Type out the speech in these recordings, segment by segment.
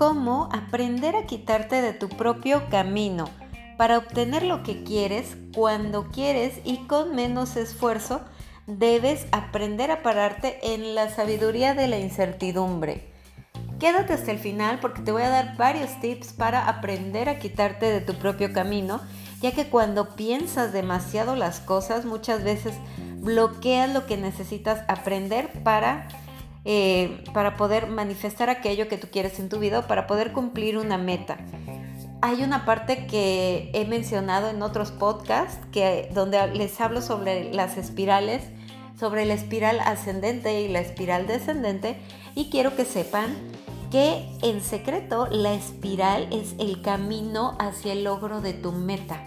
cómo aprender a quitarte de tu propio camino para obtener lo que quieres cuando quieres y con menos esfuerzo, debes aprender a pararte en la sabiduría de la incertidumbre. Quédate hasta el final porque te voy a dar varios tips para aprender a quitarte de tu propio camino, ya que cuando piensas demasiado las cosas muchas veces bloqueas lo que necesitas aprender para eh, para poder manifestar aquello que tú quieres en tu vida para poder cumplir una meta. Hay una parte que he mencionado en otros podcasts que, donde les hablo sobre las espirales, sobre la espiral ascendente y la espiral descendente y quiero que sepan que en secreto la espiral es el camino hacia el logro de tu meta.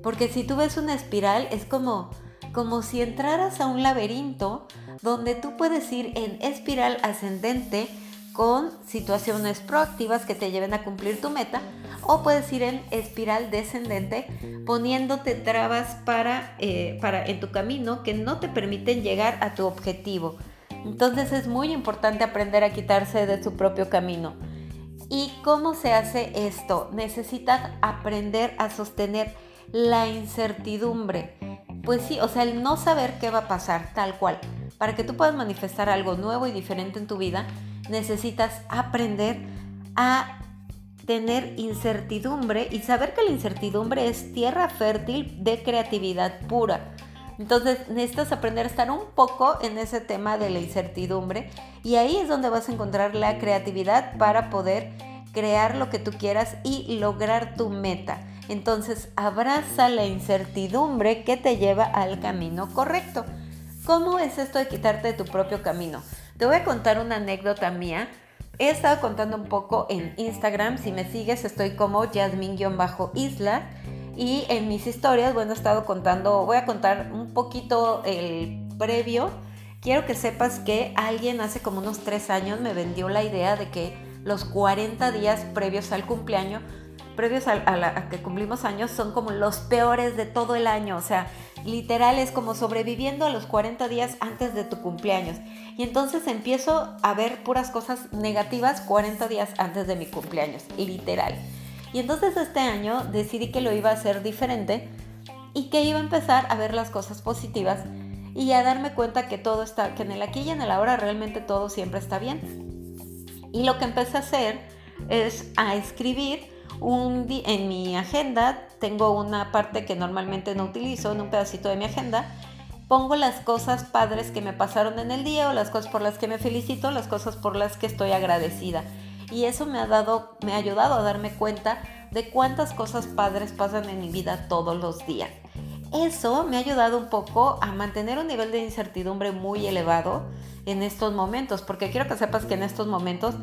Porque si tú ves una espiral es como como si entraras a un laberinto donde tú puedes ir en espiral ascendente con situaciones proactivas que te lleven a cumplir tu meta o puedes ir en espiral descendente poniéndote trabas para, eh, en tu camino que no te permiten llegar a tu objetivo. Entonces es muy importante aprender a quitarse de su propio camino. ¿Y cómo se hace esto? Necesitas aprender a sostener la incertidumbre. Pues sí, o sea, el no saber qué va a pasar, tal cual. Para que tú puedas manifestar algo nuevo y diferente en tu vida, necesitas aprender a tener incertidumbre y saber que la incertidumbre es tierra fértil de creatividad pura. Entonces necesitas aprender a estar un poco en ese tema de la incertidumbre y ahí es donde vas a encontrar la creatividad para poder crear lo que tú quieras y lograr tu meta. Entonces abraza la incertidumbre que te lleva al camino correcto. ¿Cómo es esto de quitarte de tu propio camino? Te voy a contar una anécdota mía. He estado contando un poco en Instagram. Si me sigues, estoy como Jasmine-Isla. Y en mis historias, bueno, he estado contando, voy a contar un poquito el previo. Quiero que sepas que alguien hace como unos tres años me vendió la idea de que los 40 días previos al cumpleaños previos a, que cumplimos años son como los peores de todo el año. O sea, literal es como sobreviviendo a los 40 días antes de tu cumpleaños. Y entonces empiezo a ver puras cosas negativas 40 días antes de mi cumpleaños, literal. Y entonces este año decidí que lo iba a hacer diferente y que iba a empezar a ver las cosas positivas y a darme cuenta que todo está, que en el aquí y en el ahora realmente todo siempre está bien. Y lo que empecé a hacer es a escribir un en mi agenda tengo una parte que normalmente no utilizo, en un pedacito de mi agenda, pongo las cosas padres que me pasaron en el día o las cosas por las que me felicito, las cosas por las que estoy agradecida. Y eso me ha dado, me ha ayudado a darme cuenta de cuántas cosas padres pasan en mi vida todos los días. Eso me ha ayudado un poco a mantener un nivel de incertidumbre muy elevado en estos momentos, porque quiero que sepas que en estos momentos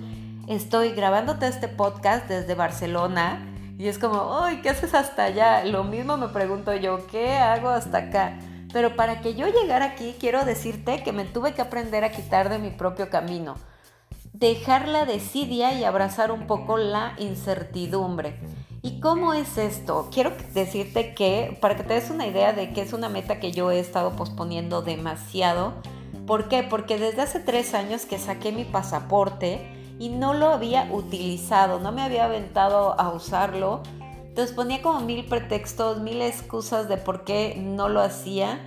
estoy grabándote este podcast desde Barcelona y es como, ¡ay, qué haces hasta allá! Lo mismo me pregunto yo, ¿qué hago hasta acá? Pero para que yo llegara aquí, quiero decirte que me tuve que aprender a quitar de mi propio camino, dejar la desidia y abrazar un poco la incertidumbre. ¿Y cómo es esto? Quiero decirte que, para que te des una idea de que es una meta que yo he estado posponiendo demasiado. ¿Por qué? Porque desde hace tres años que saqué mi pasaporte, y no lo había utilizado, no me había aventado a usarlo. Entonces ponía como mil pretextos, mil excusas de por qué no lo hacía.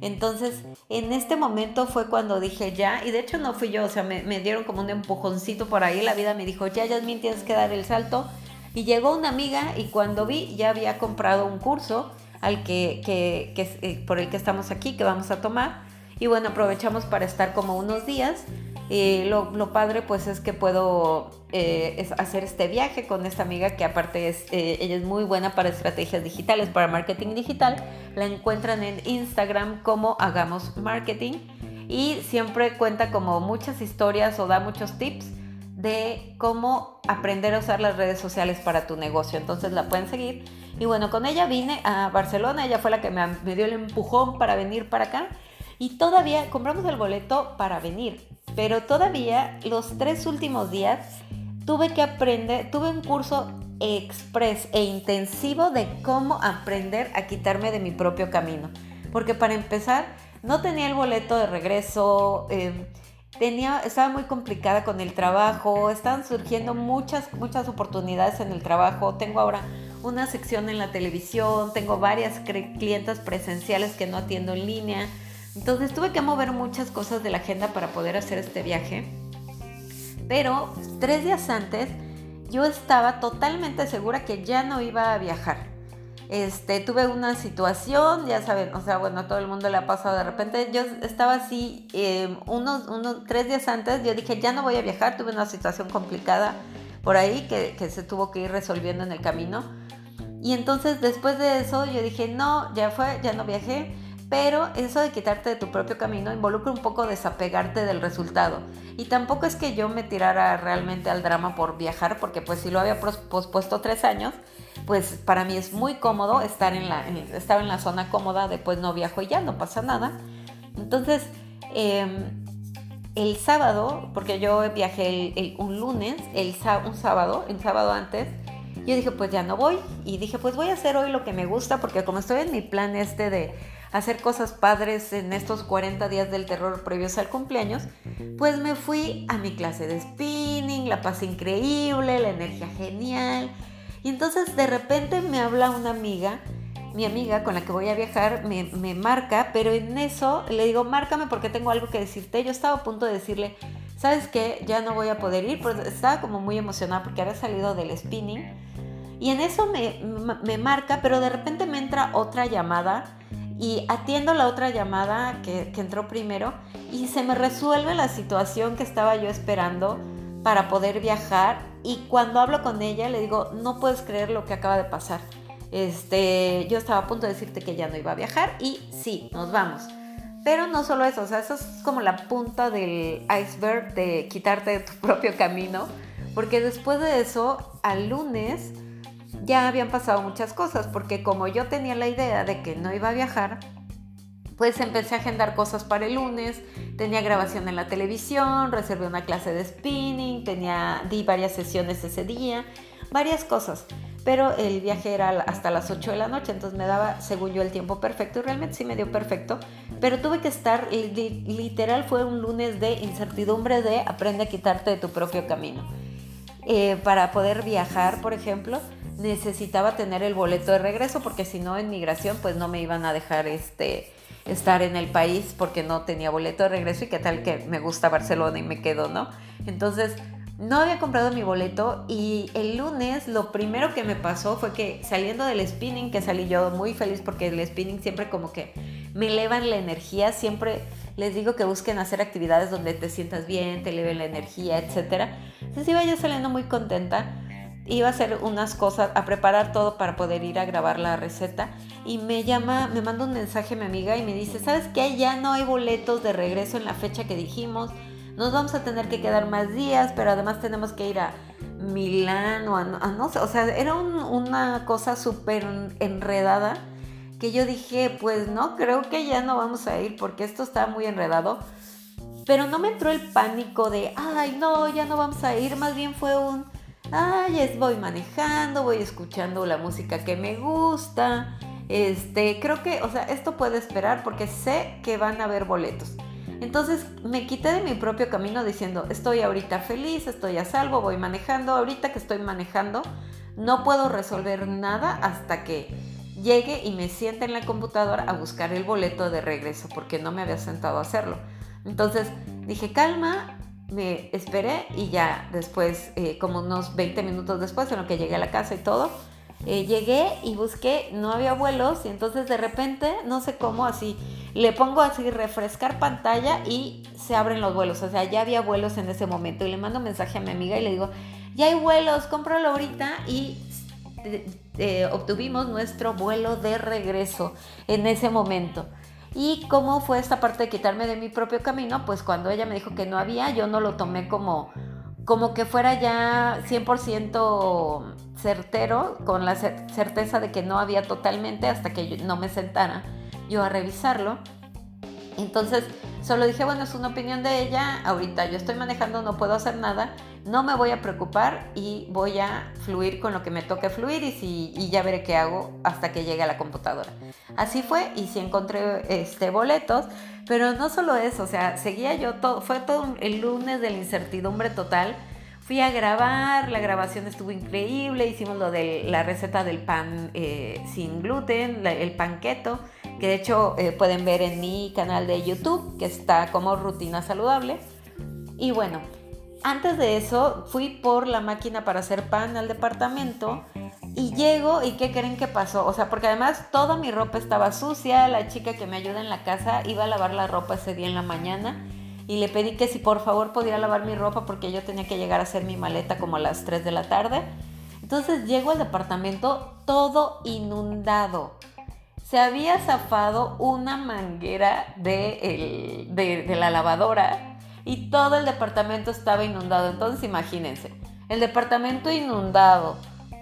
Entonces, en este momento fue cuando dije ya, y de hecho no fui yo, o sea, me, dieron como un empujoncito por ahí, la vida me dijo, ya, Yasmin, tienes que dar el salto. Y llegó una amiga y cuando vi ya había comprado un curso al que, que, que, eh, por el que estamos aquí, que vamos a tomar. Y bueno, aprovechamos para estar como unos días. Y lo, padre pues es que puedo eh, hacer este viaje con esta amiga que aparte es, eh, ella es muy buena para estrategias digitales, para marketing digital. La encuentran en Instagram como Hagamos Marketing y siempre cuenta como muchas historias o da muchos tips de cómo aprender a usar las redes sociales para tu negocio. Entonces la pueden seguir. Y bueno, con ella vine a Barcelona, ella fue la que me, me dio el empujón para venir para acá. Y todavía compramos el boleto para venir pero todavía los tres últimos días tuve que aprender, tuve un curso express e intensivo de cómo aprender a quitarme de mi propio camino. Porque para empezar, no tenía el boleto de regreso, em, tenía, estaba muy complicada con el trabajo, estaban surgiendo muchas, muchas oportunidades en el trabajo. Tengo ahora una sección en la televisión, tengo varias clientas presenciales que no atiendo en línea. Entonces tuve que mover muchas cosas de la agenda para poder hacer este viaje. Pero tres días antes yo estaba totalmente segura que ya no iba a viajar. Este, tuve una situación, ya saben, o sea, bueno, a todo el mundo le ha pasado de repente. Yo estaba así, eh, unos, unos tres días antes, yo dije, ya no voy a viajar, tuve una situación complicada por ahí que, que se tuvo que ir resolviendo en el camino. Y entonces después de eso yo dije, no, ya fue, ya no viajé. Pero eso de quitarte de tu propio camino involucra un poco desapegarte del resultado. Y tampoco es que yo me tirara realmente al drama por viajar, porque pues si lo había pospuesto tres años, pues para mí es muy cómodo estar en la, estar en la zona cómoda, después no viajo y ya, no pasa nada. Entonces, em, el sábado, porque yo viajé un lunes, el, un sábado, el sábado antes, yo dije, pues ya no voy. Y dije, pues voy a hacer hoy lo que me gusta, porque como estoy en mi plan este de hacer cosas padres en estos 40 días del terror previos al cumpleaños, pues me fui a mi clase de spinning, la paz increíble, la energía genial. Y entonces de repente me habla una amiga, mi amiga con la que voy a viajar, me, me marca, pero en eso le digo, márcame porque tengo algo que decirte. Yo estaba a punto de decirle, ¿sabes qué? Ya no voy a poder ir, pero estaba como muy emocionada porque había salido del spinning. Y en eso me, me marca, pero de repente me entra otra llamada y atiendo la otra llamada que, entró primero y se me resuelve la situación que estaba yo esperando para poder viajar y cuando hablo con ella le digo, no puedes creer lo que acaba de pasar. Este, yo estaba a punto de decirte que ya no iba a viajar y sí, nos vamos. Pero no solo eso, o sea, eso es como la punta del iceberg de quitarte de tu propio camino, porque después de eso, al lunes, ya habían pasado muchas cosas, porque como yo tenía la idea de que no iba a viajar, pues empecé a agendar cosas para el lunes, tenía grabación en la televisión, reservé una clase de spinning, tenía, di varias sesiones ese día, varias cosas. Pero el viaje era hasta las 8 de la noche, entonces me daba, según yo, el tiempo perfecto y realmente sí me dio perfecto. Pero tuve que estar, literal fue un lunes de incertidumbre de aprende a quitarte de tu propio camino. Eh, para poder viajar, por ejemplo, necesitaba tener el boleto de regreso porque si no en migración pues no me iban a dejar este estar en el país porque no tenía boleto de regreso y qué tal que me gusta Barcelona y me quedo, ¿no? Entonces no había comprado mi boleto y el lunes lo primero que me pasó fue que saliendo del spinning, que salí yo muy feliz porque el spinning siempre como que me elevan la energía, siempre les digo que busquen hacer actividades donde te sientas bien, te eleven la energía, etc. Entonces iba yo saliendo muy contenta iba a hacer unas cosas, a preparar todo para poder ir a grabar la receta y me llama, me manda un mensaje mi amiga y me dice, ¿sabes qué? Ya no hay boletos de regreso en la fecha que dijimos, nos vamos a tener que quedar más días, pero además tenemos que ir a Milán o a, no sé, o sea, era una cosa súper enredada que yo dije, pues no, creo que ya no vamos a ir porque esto está muy enredado. Pero no me entró el pánico de, ay, no, ya no vamos a ir, más bien fue un ay, voy manejando, voy escuchando la música que me gusta. Este, creo que, o sea, esto puede esperar porque sé que van a haber boletos. Entonces me quité de mi propio camino diciendo, estoy ahorita feliz, estoy a salvo, voy manejando, ahorita que estoy manejando, no puedo resolver nada hasta que llegue y me siente en la computadora a buscar el boleto de regreso, porque no me había sentado a hacerlo. Entonces dije, calma, me esperé y ya después, eh, como unos 20 minutos después, en lo que llegué a la casa y todo, eh, llegué y busqué, no había vuelos y entonces de repente, no sé cómo, así, le pongo así refrescar pantalla y se abren los vuelos, o sea, ya había vuelos en ese momento. Y le mando mensaje a mi amiga y le digo, ya hay vuelos, cómpralo ahorita y eh, obtuvimos nuestro vuelo de regreso en ese momento. Y cómo fue esta parte de quitarme de mi propio camino, pues cuando ella me dijo que no había, yo no lo tomé como, como que fuera ya 100% certero, con la certeza de que no había totalmente hasta que no me sentara yo a revisarlo. Entonces Solo dije, bueno, es una opinión de ella, ahorita yo estoy manejando, no puedo hacer nada, no me voy a preocupar y voy a fluir con lo que me toque fluir y, si, y ya veré qué hago hasta que llegue a la computadora. Así fue y sí encontré este, boletos, pero no solo eso, o sea, seguía yo todo, fue todo el lunes de la incertidumbre total. Fui a grabar, la grabación estuvo increíble, hicimos lo de la receta del pan eh, sin gluten, el panqueto que de hecho eh, pueden ver en mi canal de YouTube, que está como rutina saludable. Y bueno, antes de eso fui por la máquina para hacer pan al departamento y llego y ¿qué creen que pasó? O sea, porque además toda mi ropa estaba sucia, la chica que me ayuda en la casa iba a lavar la ropa ese día en la mañana y le pedí que si por favor podía lavar mi ropa porque yo tenía que llegar a hacer mi maleta como a las 3 de la tarde. Entonces llego al departamento todo inundado se había zafado una manguera de, la lavadora y todo el departamento estaba inundado. Entonces imagínense, el departamento inundado,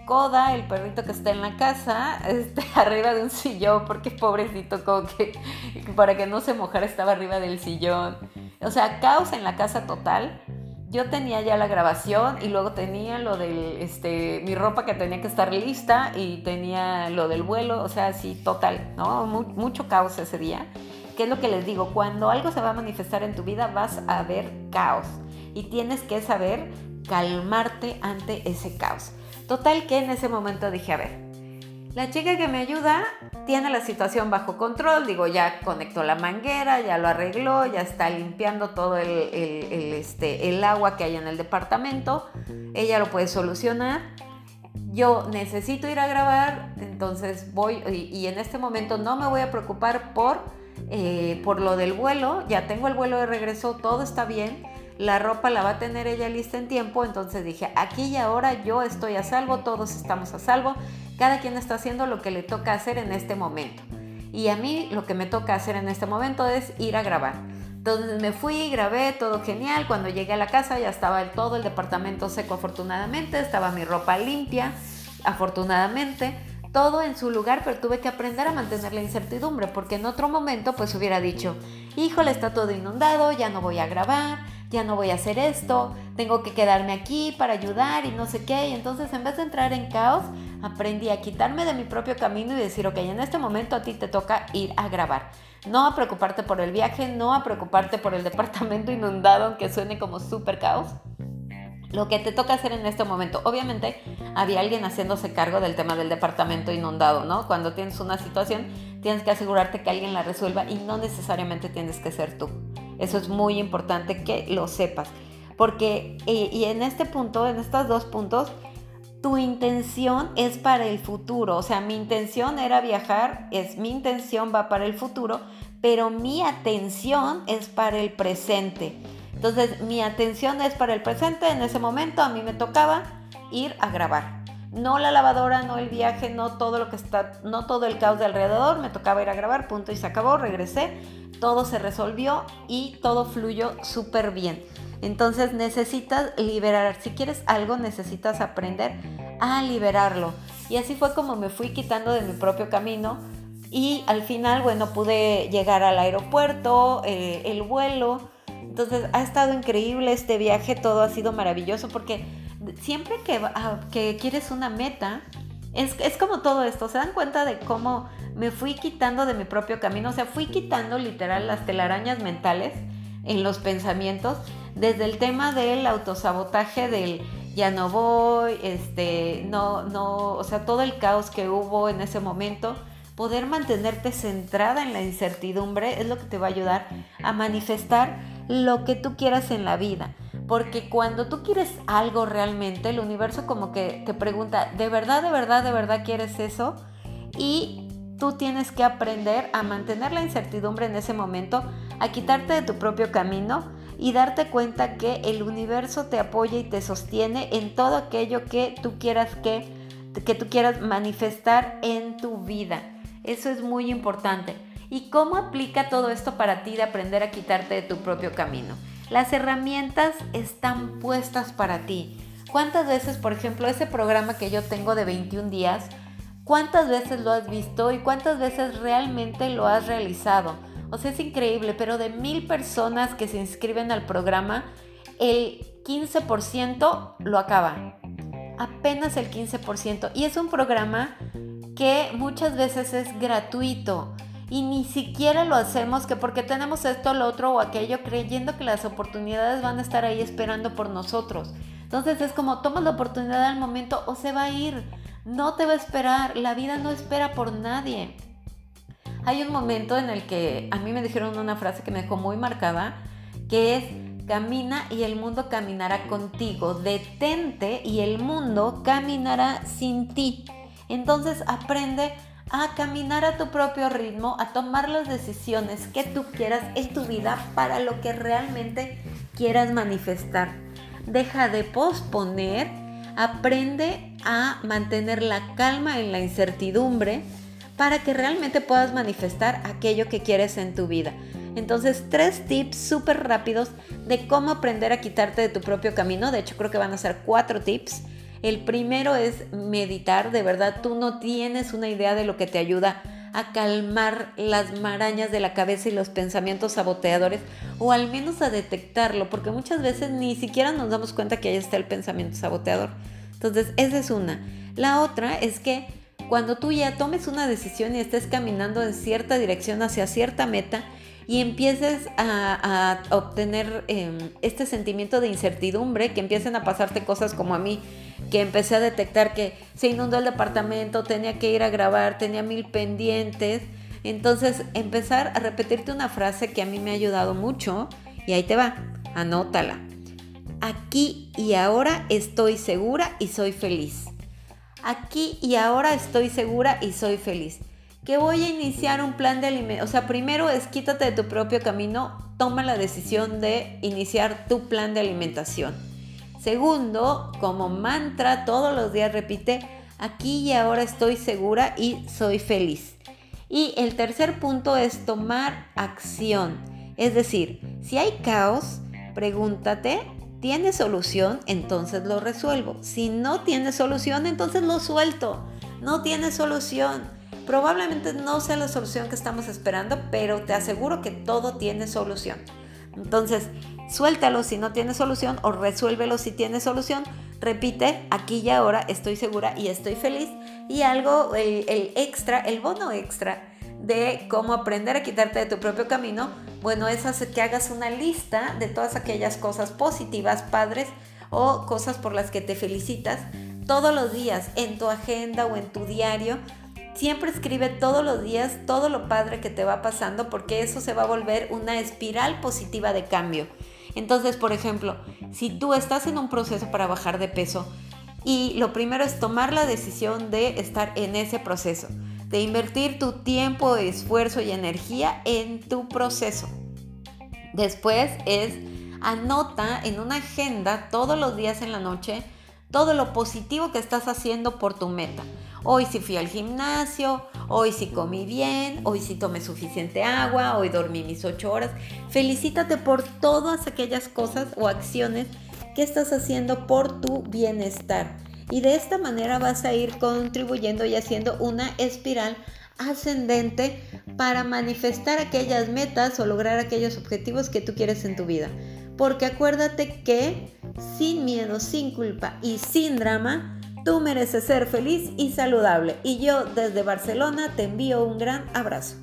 Coda, el perrito que está en la casa, este, arriba de un sillón, porque pobrecito, como que para que no se mojara estaba arriba del sillón. O sea, caos en la casa total yo tenía ya la grabación y luego tenía lo de este, mi ropa que tenía que estar lista y tenía lo del vuelo, o sea, sí, total, ¿no? mucho caos ese día. ¿Qué es lo que les digo? Cuando algo se va a manifestar en tu vida vas a ver caos y tienes que saber calmarte ante ese caos. Total que en ese momento dije, a ver, la chica que me ayuda tiene la situación bajo control, digo, ya conectó la manguera, ya lo arregló, ya está limpiando todo el, este, agua que hay en el departamento, ella lo puede solucionar. Yo necesito ir a grabar, entonces voy y, en este momento no me voy a preocupar por, eh, por lo del vuelo, ya tengo el vuelo de regreso, todo está bien. La ropa la va a tener ella lista en tiempo, entonces dije, aquí y ahora yo estoy a salvo, todos estamos a salvo, cada quien está haciendo lo que le toca hacer en este momento. Y a mí lo que me toca hacer en este momento es ir a grabar. Entonces me fui, grabé, todo genial. Cuando llegué a la casa ya estaba todo el departamento seco afortunadamente, estaba mi ropa limpia afortunadamente, todo en su lugar, pero tuve que aprender a mantener la incertidumbre porque en otro momento pues hubiera dicho, híjole, está todo inundado, ya no voy a grabar, ya no voy a hacer esto, tengo que quedarme aquí para ayudar y no sé qué. Y entonces en vez de entrar en caos, aprendí a quitarme de mi propio camino y decir, ok, en este momento a ti te toca ir a grabar. No a preocuparte por el viaje, no a preocuparte por el departamento inundado, aunque suene como súper caos. Lo que te toca hacer en este momento, obviamente había alguien haciéndose cargo del tema del departamento inundado, ¿no? Cuando tienes una situación, tienes que asegurarte que alguien la resuelva y no necesariamente tienes que ser tú. Eso es muy importante que lo sepas. Porque, y en este punto, en estos dos puntos, tu intención es para el futuro. O sea, mi intención era viajar, es mi intención va para el futuro, pero mi atención es para el presente. Entonces, mi atención es para el presente. En ese momento a mí me tocaba ir a grabar. No la lavadora, no el viaje, no todo lo que está, no todo el caos de alrededor. Me tocaba ir a grabar, punto y se acabó. Regresé todo se resolvió y todo fluyó súper bien. Entonces necesitas liberar, si quieres algo necesitas aprender a liberarlo. Y así fue como me fui quitando de mi propio camino y al final, bueno, pude llegar al aeropuerto, eh, el vuelo. Entonces ha estado increíble este viaje, todo ha sido maravilloso porque siempre que, que quieres una meta, es, es como todo esto, se dan cuenta de cómo me fui quitando de mi propio camino, o sea, fui quitando literal las telarañas mentales en los pensamientos, desde el tema del autosabotaje, del ya no voy, este, no, no, o sea, todo el caos que hubo en ese momento, poder mantenerte centrada en la incertidumbre es lo que te va a ayudar a manifestar lo que tú quieras en la vida. Porque cuando tú quieres algo realmente, el universo como que te pregunta, ¿de verdad, de verdad, de verdad quieres eso? Y tú tienes que aprender a mantener la incertidumbre en ese momento, a quitarte de tu propio camino y darte cuenta que el universo te apoya y te sostiene en todo aquello que tú quieras que, que tú quieras manifestar en tu vida. Eso es muy importante. ¿Y cómo aplica todo esto para ti de aprender a quitarte de tu propio camino? Las herramientas están puestas para ti. ¿Cuántas veces, por ejemplo, ese programa que yo tengo de 21 días, ¿Cuántas veces lo has visto y cuántas veces realmente lo has realizado? O sea, es increíble, pero de mil personas que se inscriben al programa, el 15% lo acaba. Apenas el 15%. Y es un programa que muchas veces es gratuito y ni siquiera lo hacemos que porque tenemos esto, lo otro o aquello, creyendo que las oportunidades van a estar ahí esperando por nosotros. Entonces es como tomas la oportunidad al momento o se va a ir. No te va a esperar. La vida no espera por nadie. Hay un momento en el que a mí me dijeron una frase que me dejó muy marcada, que es camina y el mundo caminará contigo. Detente y el mundo caminará sin ti. Entonces aprende a caminar a tu propio ritmo, a tomar las decisiones que tú quieras en tu vida para lo que realmente quieras manifestar. Deja de posponer, aprende a mantener la calma en la incertidumbre para que realmente puedas manifestar aquello que quieres en tu vida. Entonces, tres tips súper rápidos de cómo aprender a quitarte de tu propio camino. De hecho, creo que van a ser cuatro tips el primero es meditar, de verdad tú no tienes una idea de lo que te ayuda a calmar las marañas de la cabeza y los pensamientos saboteadores o al menos a detectarlo, porque muchas veces ni siquiera nos damos cuenta que ahí está el pensamiento saboteador. Entonces, esa es una. La otra es que cuando tú ya tomes una decisión y estés caminando en cierta dirección hacia cierta meta, y empieces a, obtener em, este sentimiento de incertidumbre, que empiecen a pasarte cosas como a mí, que empecé a detectar que se inundó el departamento, tenía que ir a grabar, tenía mil pendientes. Entonces empezar a repetirte una frase que a mí me ha ayudado mucho y ahí te va, anótala. Aquí y ahora estoy segura y soy feliz. Aquí y ahora estoy segura y soy feliz que voy a iniciar un plan de alimentación. O sea, primero es quítate de tu propio camino, toma la decisión de iniciar tu plan de alimentación. Segundo, como mantra, todos los días repite, aquí y ahora estoy segura y soy feliz. Y el tercer punto es tomar acción. Es decir, si hay caos, pregúntate, ¿tiene solución? Entonces lo resuelvo. Si no tiene solución, entonces lo suelto. No tiene solución Probablemente no sea la solución que estamos esperando, pero te aseguro que todo tiene solución. Entonces, suéltalo si no tiene solución o resuélvelo si tiene solución. Repite, aquí y ahora estoy segura y estoy feliz. Y algo, el, el extra, el bono extra de cómo aprender a quitarte de tu propio camino, bueno, es hacer que hagas una lista de todas aquellas cosas positivas, padres o cosas por las que te felicitas todos los días en tu agenda o en tu diario Siempre escribe todos los días todo lo padre que te va pasando porque eso se va a volver una espiral positiva de cambio. Entonces, por ejemplo, si tú estás en un proceso para bajar de peso y lo primero es tomar la decisión de estar en ese proceso, de invertir tu tiempo, esfuerzo y energía en tu proceso. Después es anota en una agenda todos los días en la noche todo lo positivo que estás haciendo por tu meta. Hoy sí fui al gimnasio, hoy sí comí bien, hoy sí tomé suficiente agua, hoy dormí mis ocho horas. Felicítate por todas aquellas cosas o acciones que estás haciendo por tu bienestar. Y de esta manera vas a ir contribuyendo y haciendo una espiral ascendente para manifestar aquellas metas o lograr aquellos objetivos que tú quieres en tu vida. Porque acuérdate que sin miedo, sin culpa y sin drama, Tú mereces ser feliz y saludable y yo desde Barcelona te envío un gran abrazo.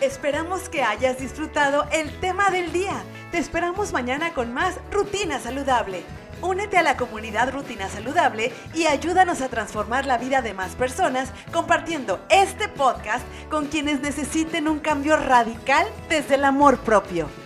Esperamos que hayas disfrutado el tema del día. Te esperamos mañana con más Rutina Saludable. Únete a la comunidad Rutina Saludable y ayúdanos a transformar la vida de más personas compartiendo este podcast con quienes necesiten un cambio radical desde el amor propio.